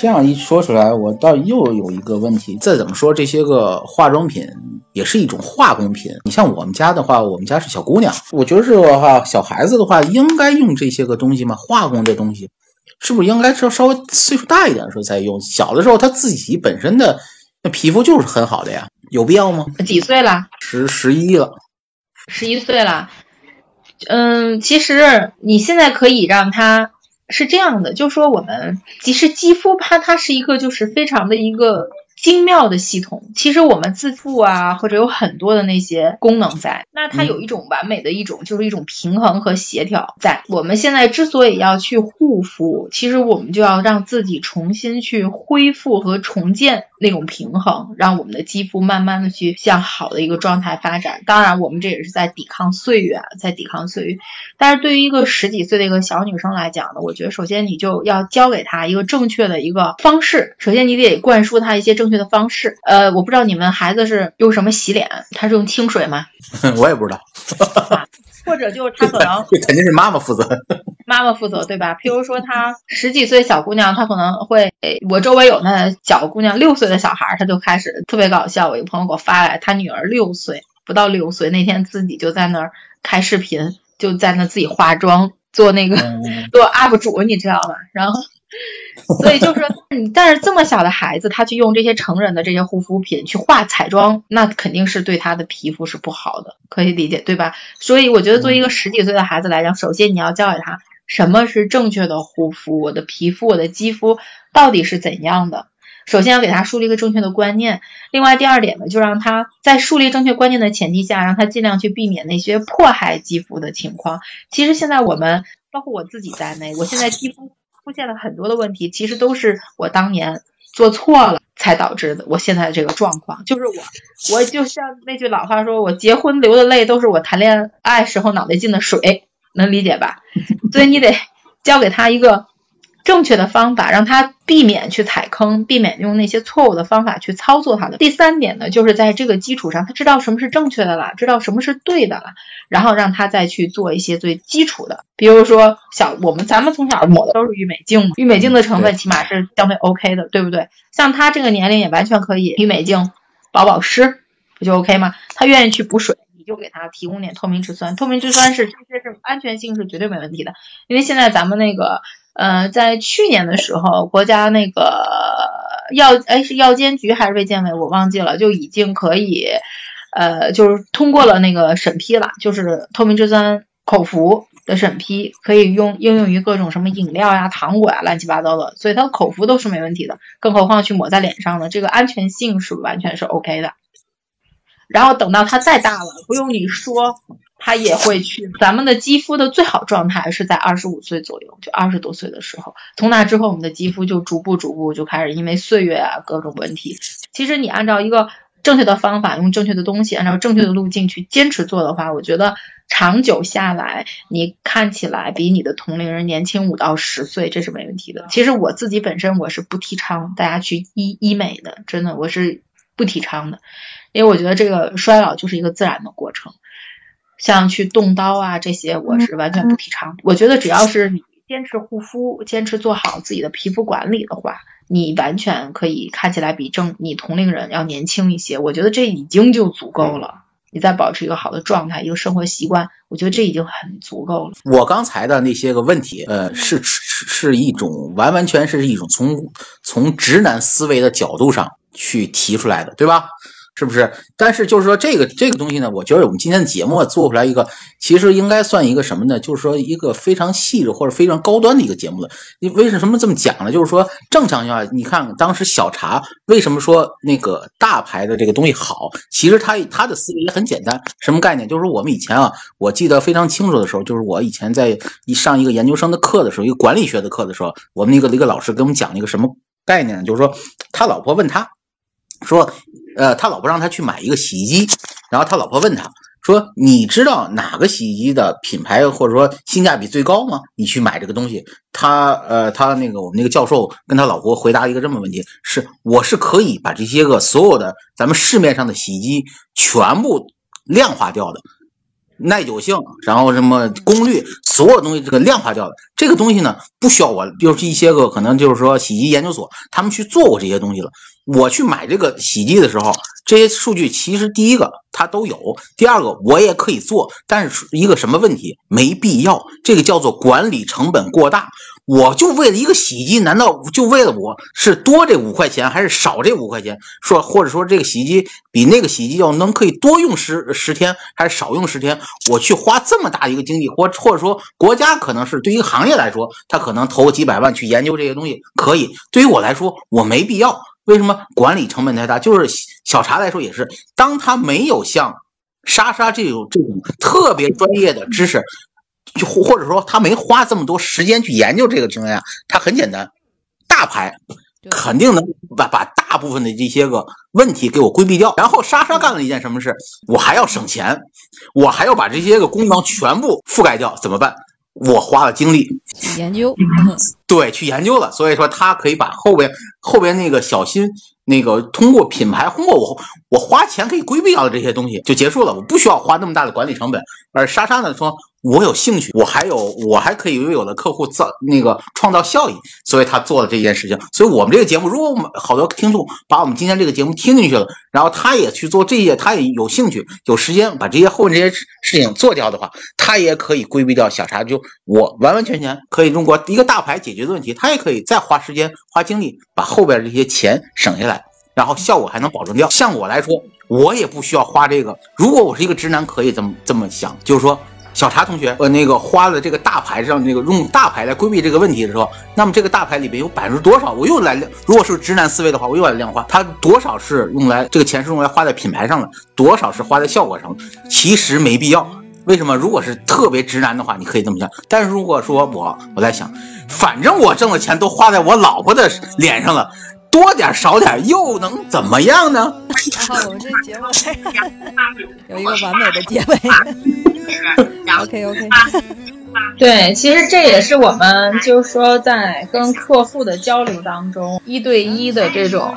这样一说出来，我倒又有一个问题。再怎么说，这些个化妆品也是一种化工品。你像我们家的话，我们家是小姑娘，我觉得这个话，小孩子的话应该用这些个东西吗？化工这东西是不是应该稍稍微岁数大一点的时候再用？小的时候他自己本身的那皮肤就是很好的呀，有必要吗？几岁了？十十一了，十一岁了。嗯，其实你现在可以让他。是这样的，就说我们其实肌肤它它是一个就是非常的一个精妙的系统。其实我们自负啊，或者有很多的那些功能在，那它有一种完美的一种就是一种平衡和协调在。我们现在之所以要去护肤，其实我们就要让自己重新去恢复和重建。那种平衡，让我们的肌肤慢慢的去向好的一个状态发展。当然，我们这也是在抵抗岁月，在抵抗岁月。但是对于一个十几岁的一个小女生来讲呢，我觉得首先你就要教给她一个正确的一个方式。首先你得灌输她一些正确的方式。呃，我不知道你们孩子是用什么洗脸，他是用清水吗？我也不知道。或者就是他可能这 肯定是妈妈负责。妈妈负责对吧？譬如说，她十几岁小姑娘，她可能会，我周围有那小姑娘六岁的小孩，她就开始特别搞笑。我一个朋友给我发来，她女儿六岁，不到六岁，那天自己就在那儿开视频，就在那自己化妆，做那个 做 UP 主，你知道吗？然后。所以就是你，但是这么小的孩子，他去用这些成人的这些护肤品去化彩妆，那肯定是对他的皮肤是不好的，可以理解对吧？所以我觉得，作为一个十几岁的孩子来讲，首先你要教给他什么是正确的护肤，我的皮肤、我的肌肤到底是怎样的。首先要给他树立一个正确的观念。另外，第二点呢，就让他在树立正确观念的前提下，让他尽量去避免那些迫害肌肤的情况。其实现在我们，包括我自己在内，我现在肌肤。出现了很多的问题，其实都是我当年做错了才导致的。我现在这个状况，就是我，我就像那句老话说，我结婚流的泪都是我谈恋爱时候脑袋进的水，能理解吧？所以你得教给他一个。正确的方法让他避免去踩坑，避免用那些错误的方法去操作他的。第三点呢，就是在这个基础上，他知道什么是正确的了，知道什么是对的了，然后让他再去做一些最基础的，比如说小我们咱们从小抹的都是郁美净嘛，郁美净的成分起码是相对 OK 的，对不对？像他这个年龄也完全可以郁美净保保湿，不就 OK 吗？他愿意去补水，你就给他提供点透明质酸，透明质酸是这些是安全性是绝对没问题的，因为现在咱们那个。呃，在去年的时候，国家那个药哎是药监局还是卫健委，我忘记了，就已经可以，呃，就是通过了那个审批了，就是透明质酸口服的审批，可以用应用于各种什么饮料呀、糖果呀、乱七八糟的，所以它的口服都是没问题的，更何况去抹在脸上呢？这个安全性是完全是 OK 的。然后等到它再大了，不用你说。他也会去。咱们的肌肤的最好状态是在二十五岁左右，就二十多岁的时候。从那之后，我们的肌肤就逐步逐步就开始因为岁月啊各种问题。其实你按照一个正确的方法，用正确的东西，按照正确的路径去坚持做的话，我觉得长久下来，你看起来比你的同龄人年轻五到十岁，这是没问题的。其实我自己本身我是不提倡大家去医医美的，真的我是不提倡的，因为我觉得这个衰老就是一个自然的过程。像去动刀啊这些，我是完全不提倡。我觉得只要是你坚持护肤，坚持做好自己的皮肤管理的话，你完全可以看起来比正你同龄人要年轻一些。我觉得这已经就足够了。你再保持一个好的状态，一个生活习惯，我觉得这已经很足够了。我刚才的那些个问题，呃，是是是一种完完全是一种从从直男思维的角度上去提出来的，对吧？是不是？但是就是说这个这个东西呢，我觉得我们今天的节目做出来一个，其实应该算一个什么呢？就是说一个非常细致或者非常高端的一个节目了。你为什么这么讲呢？就是说正常情况下，你看当时小茶为什么说那个大牌的这个东西好？其实他他的思维也很简单，什么概念？就是说我们以前啊，我记得非常清楚的时候，就是我以前在一上一个研究生的课的时候，一个管理学的课的时候，我们那个一个老师给我们讲了一个什么概念呢？就是说。他老婆问他说，呃，他老婆让他去买一个洗衣机，然后他老婆问他说，你知道哪个洗衣机的品牌或者说性价比最高吗？你去买这个东西。他呃，他那个我们那个教授跟他老婆回答一个这么问题：是我是可以把这些个所有的咱们市面上的洗衣机全部量化掉的。耐久性，然后什么功率，所有东西这个量化掉的这个东西呢，不需要我，就是一些个可能就是说洗衣研究所他们去做过这些东西了。我去买这个洗衣机的时候，这些数据其实第一个它都有，第二个我也可以做，但是一个什么问题？没必要，这个叫做管理成本过大。我就为了一个洗衣机，难道就为了我是多这五块钱还是少这五块钱？说或者说这个洗衣机比那个洗衣机要能可以多用十十天还是少用十天？我去花这么大一个精力，或或者说国家可能是对于行业来说，他可能投几百万去研究这些东西可以。对于我来说，我没必要。为什么管理成本太大？就是小茶来说也是，当他没有像莎莎这种这种特别专业的知识。就或者说他没花这么多时间去研究这个情况下，他很简单，大牌肯定能把把大部分的这些个问题给我规避掉。然后莎莎干了一件什么事？我还要省钱，我还要把这些个功能全部覆盖掉，怎么办？我花了精力研究，对，去研究了。所以说他可以把后边后边那个小心。那个通过品牌，通过我我花钱可以规避掉的这些东西就结束了，我不需要花那么大的管理成本。而莎莎呢说，我有兴趣，我还有我还可以为我的客户造那个创造效益，所以他做了这件事情。所以我们这个节目，如果我们好多听众把我们今天这个节目听进去了，然后他也去做这些，他也有兴趣有时间把这些后面这些事情做掉的话，他也可以规避掉小茶。就我完完全全可以通过一个大牌解决的问题，他也可以再花时间花精力把后边这些钱省下来。然后效果还能保证掉。像我来说，我也不需要花这个。如果我是一个直男，可以这么这么想，就是说，小茶同学，呃，那个花了这个大牌上那个用大牌来规避这个问题的时候，那么这个大牌里边有百分之多少，我又来量。如果是直男思维的话，我又来量化，它多少是用来这个钱是用来花在品牌上的，多少是花在效果上。其实没必要。为什么？如果是特别直男的话，你可以这么想。但是如果说我我在想，反正我挣的钱都花在我老婆的脸上了。多点少点又能怎么样呢？然后我们这节目有一个完美的结尾。OK OK。对，其实这也是我们就是说在跟客户的交流当中，一对一的这种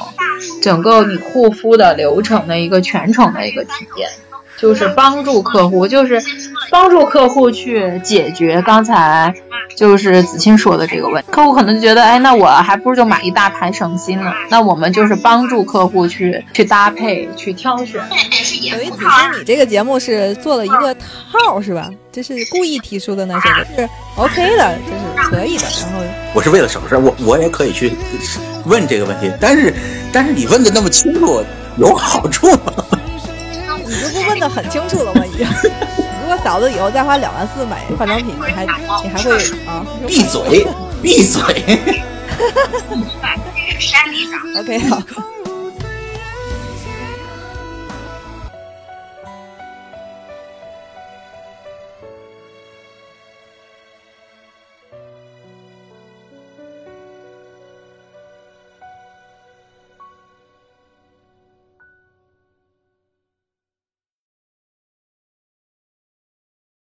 整个你护肤的流程的一个全程的一个体验。就是帮助客户，就是帮助客户去解决刚才就是子清说的这个问题。客户可能就觉得，哎，那我还不如就买一大台省心了。那我们就是帮助客户去去搭配、去挑选。所以子清，你这个节目是做了一个套是吧？这是故意提出的那些是 OK 的，这是可以的。然后我是为了省事，我我也可以去问这个问题，但是但是你问的那么清楚，有好处吗？你这不问的很清楚了吗？已经。如果嫂子以后再花两万四买化妆品，你还你还会啊？闭嘴，闭嘴。OK 好。